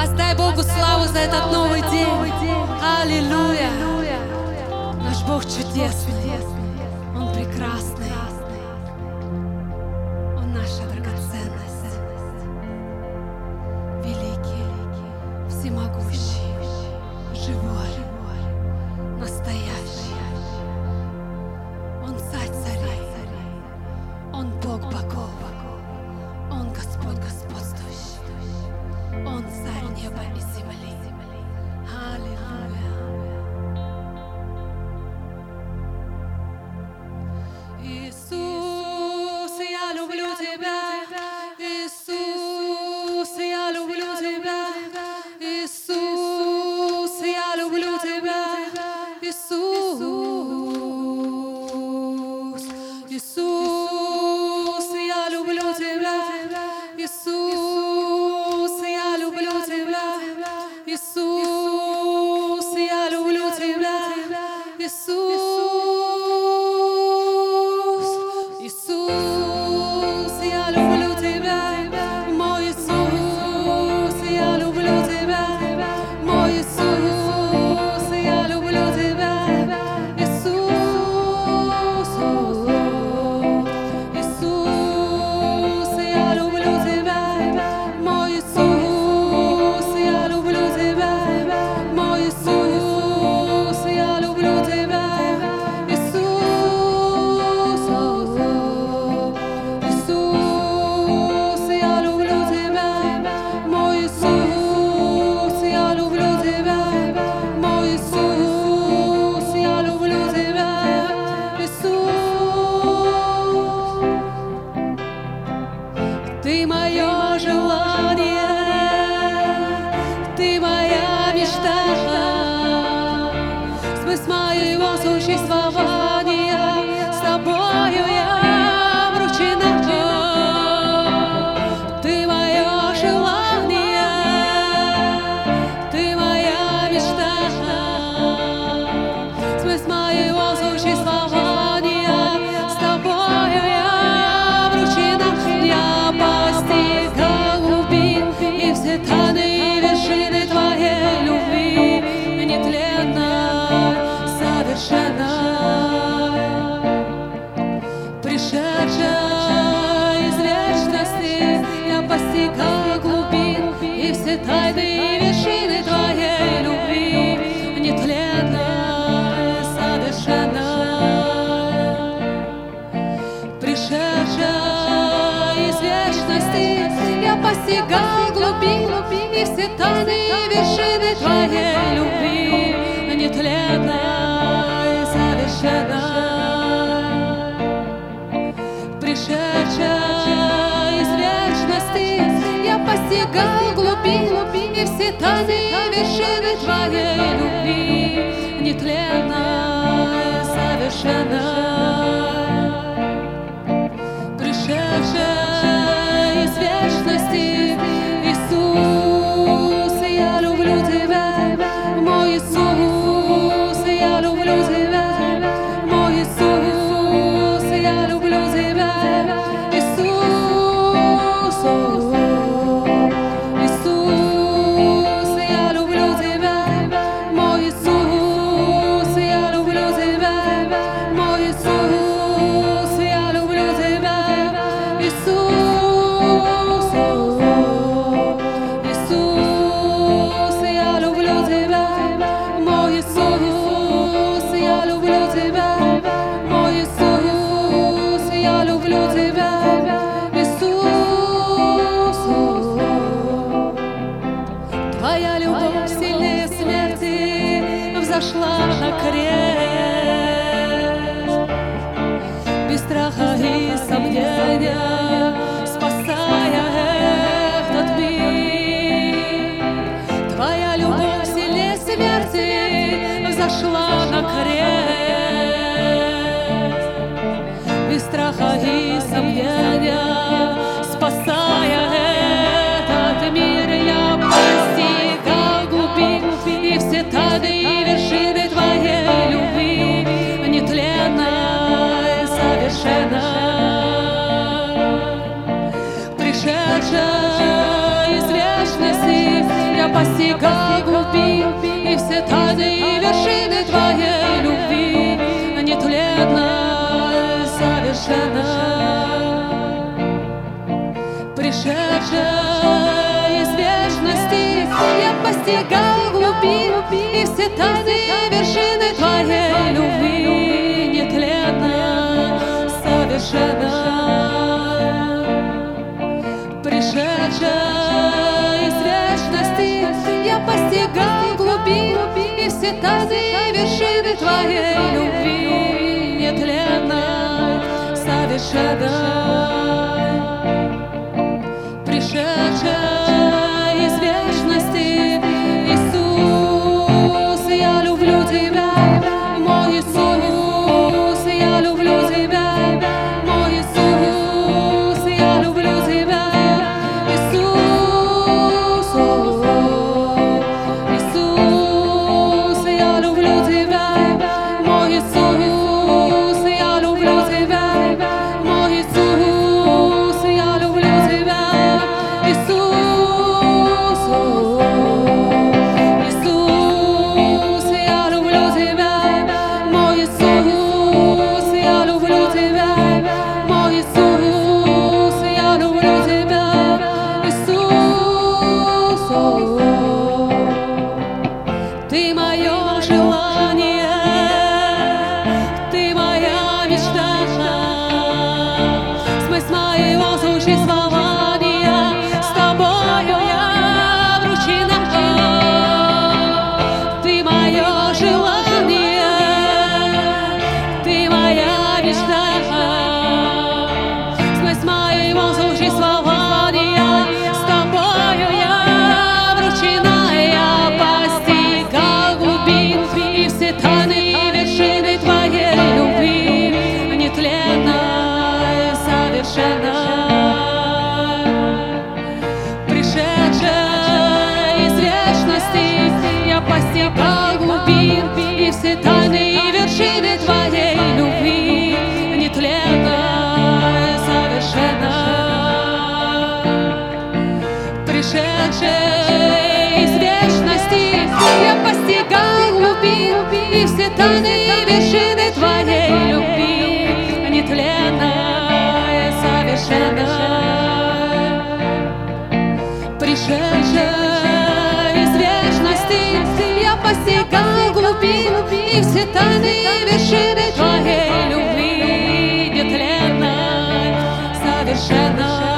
Воздай Богу славу за этот новый день. Аллилуйя. Наш Бог чудес. Красной вершины твоей любви Нет лета совершенно Пришедшая из вечности Я постигал глубину И все тайны вершины твоей любви Нет лета совершенно крест, без страха и сомнения, спасая этот мир, я постигал глубин и все тады и твоей любви, нетленной, совершенной, пришедшей из вечности, я постигал глубин и все тады достигал глубин, и все тайны вершины твоей любви нетленно, совершенно пришедшая из вечности. Я постигал глубин, и все тайны вершины твоей любви нетленно, совершенно пришедшая bello blues soul. и все тайны и вершины твоей любви, нетленная, совершенная, пришедшая из вечности, я постигаю глубин и все тайны и вершины твоей любви, нетленная, совершенная,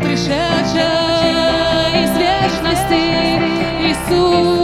пришедшая из вечности, Иисус.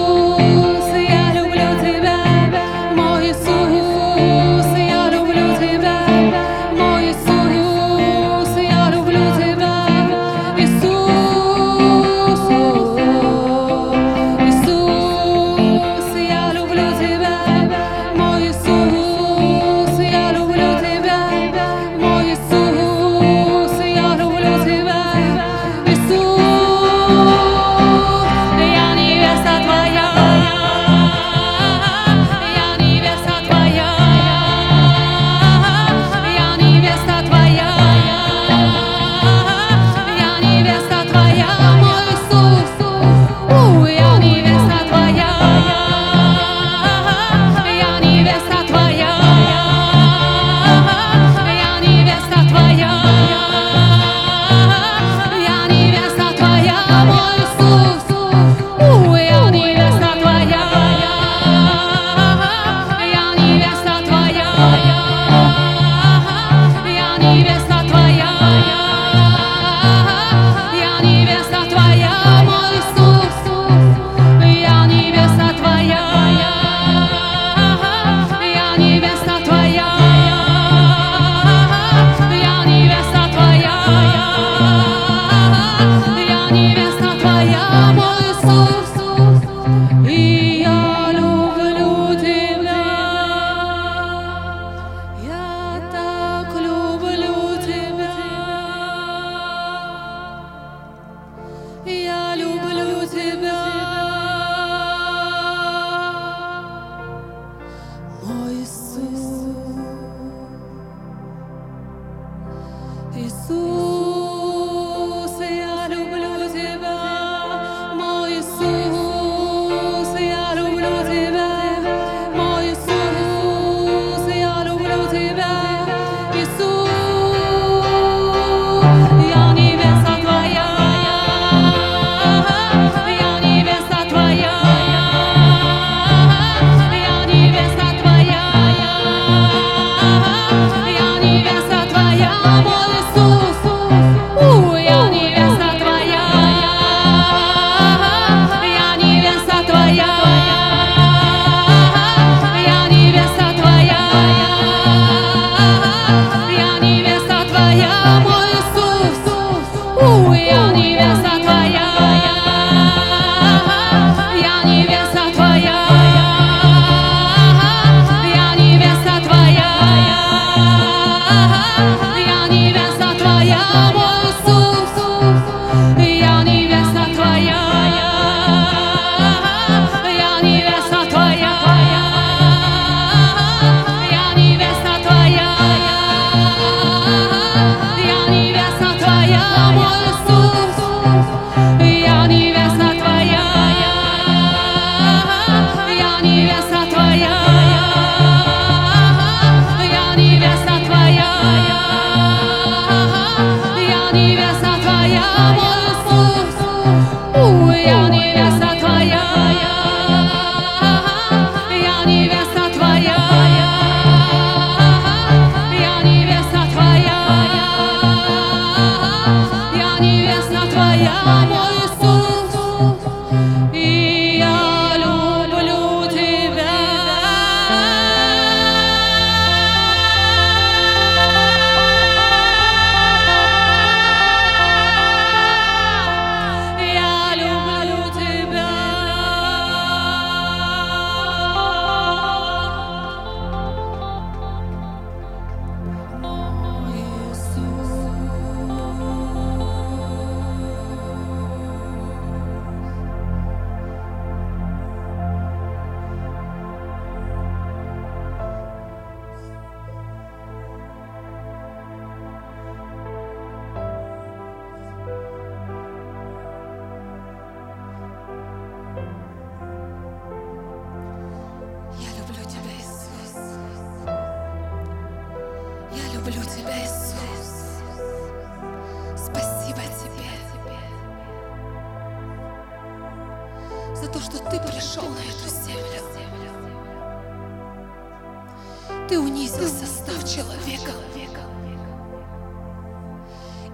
Ты унизился, став человеком.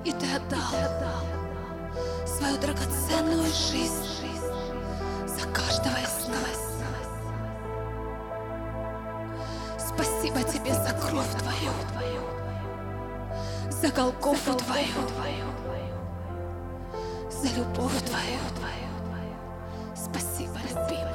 И ты отдал свою драгоценную жизнь за каждого из нас. Спасибо тебе за кровь твою, за Голгофу твою, за любовь твою. Спасибо, любимый.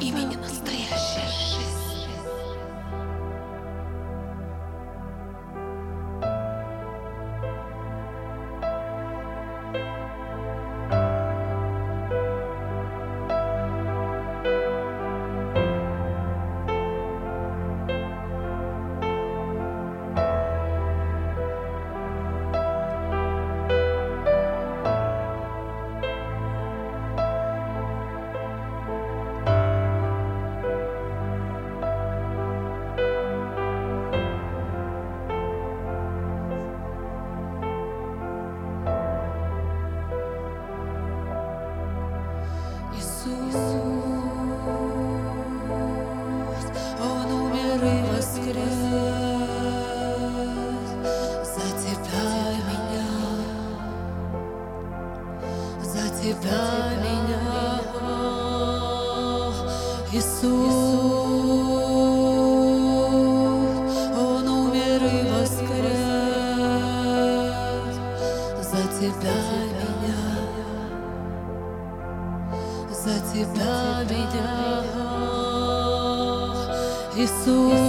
Имени настоящая жизнь. И меня, Иисус, Он умер и воскрес за тебя меня. За тебя меня, Иисус,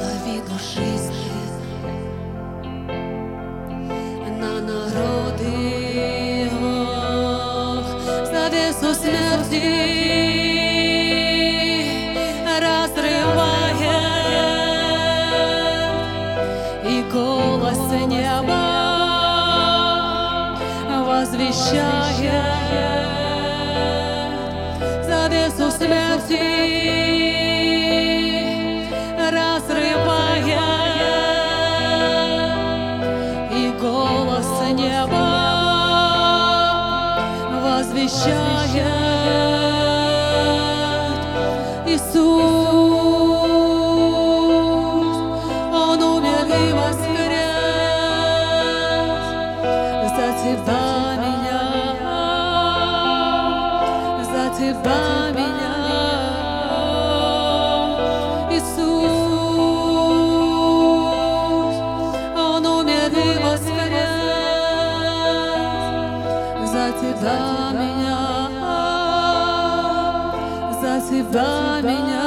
лавину жизни на народы, ох, завесу смерти разрывает. И голос неба возвещает смерти разрывает возвещает Иисус, Он умер и воскрес. За тебя меня, за тебя за тебя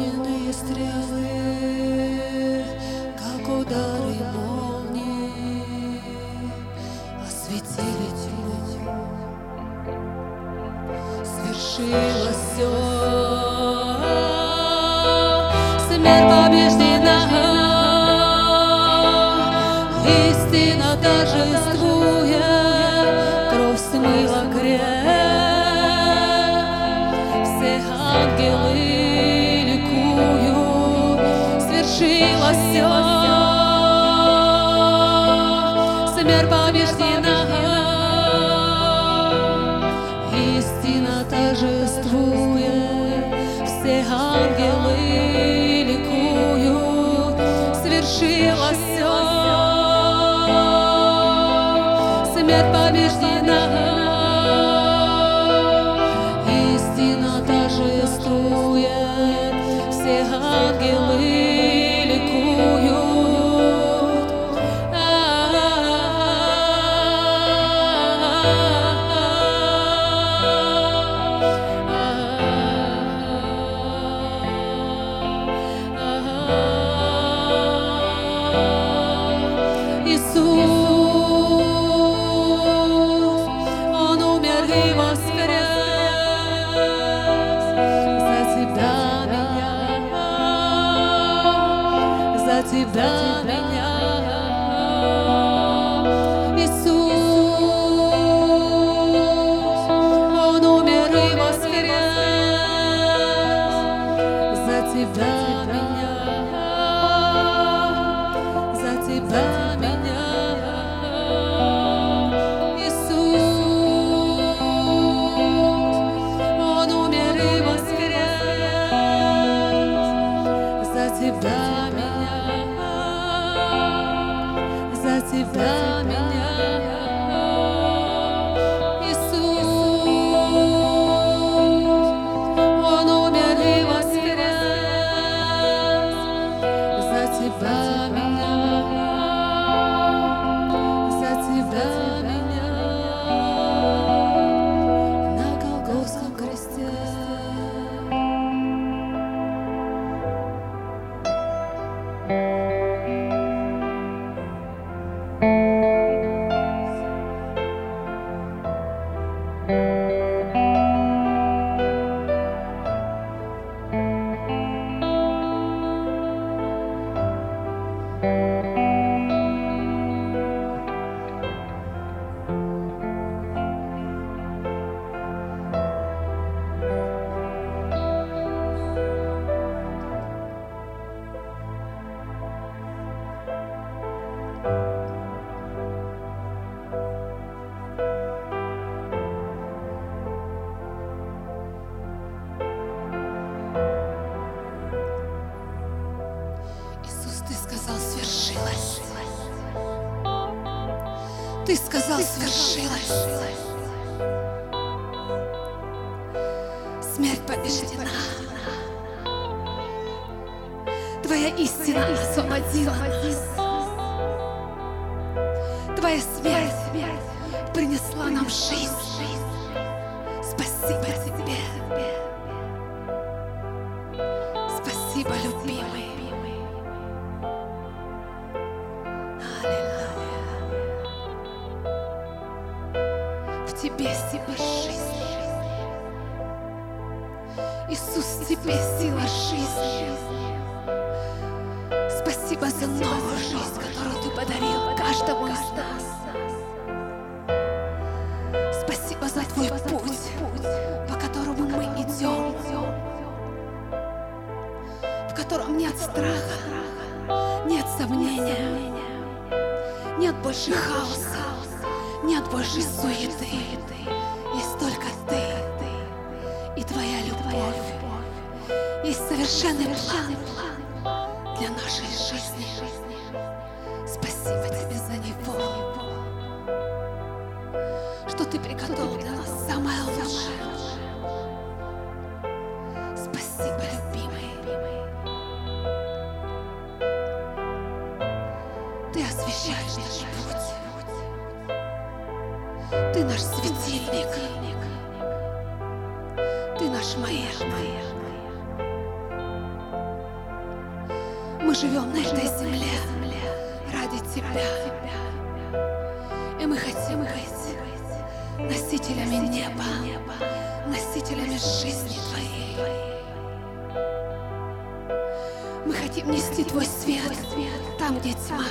огненные стрелы, все, смерть побеждена, истина торжествует, все ангелы ликуют, свершилось все, смерть побеждена, истина торжествует, все ангелы за тебя меня. За побеждена. Твоя истина освободила нас. Твоя смерть принесла нам жизнь. Иисус, Тебе сила жизни. Спасибо за новую жизнь, которую Ты подарил каждому из нас. Спасибо за Твой путь, по которому мы идем, в котором нет страха, нет сомнения, нет больше хаоса, нет больше суеты. Совершенный план для нашей жизни. Спасибо Тебе за него, что Ты приготовил для нас самое лучшее. Спасибо, любимый. Ты освещаешь наш путь. Ты наш светильник. Ты наш маяк. Живем на этой земле ради Тебя. И мы хотим быть носителями неба, носителями жизни Твоей. Мы хотим нести Твой свет там, где тьма.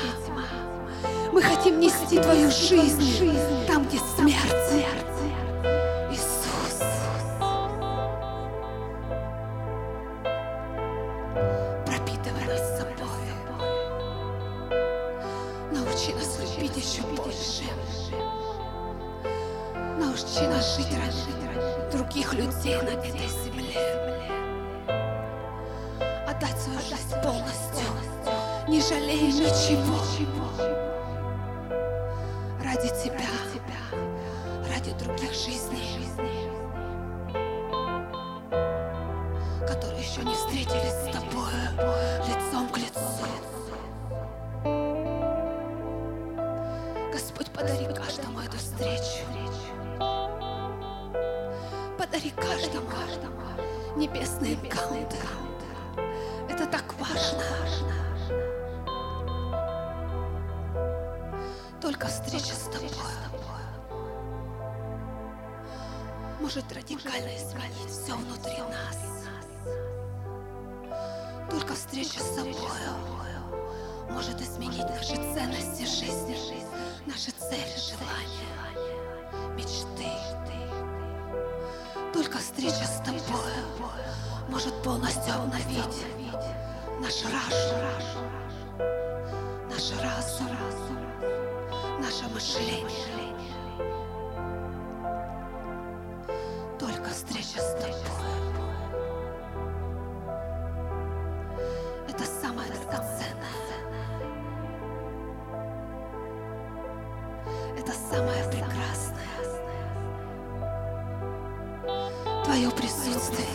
Мы хотим нести Твою жизнь там, где смерть. Научи нас жить ради других людей на этой земле. Отдать свою жизнь полностью, не жалея ничего. Ради Тебя, ради других жизней, небесный энкаунтер. Это так важно. Только встреча с тобой может радикально изменить все внутри нас. Только встреча с собой может изменить наши ценности жизни, наши цели, желания, мечты. Только встреча с тобой может полностью обновить наш разум, наш разум, наше мышление. Только встреча с тобой. Это самое драгоценное. Это самое прекрасное. Твое присутствие,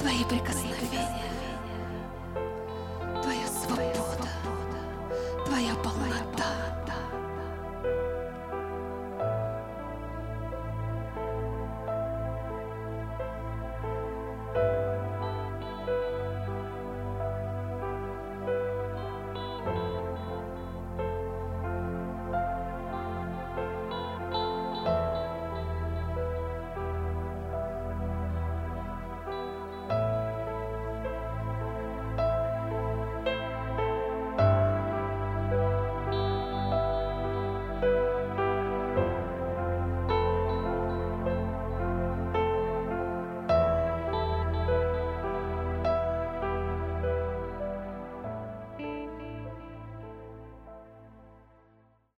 Твои прикосновения.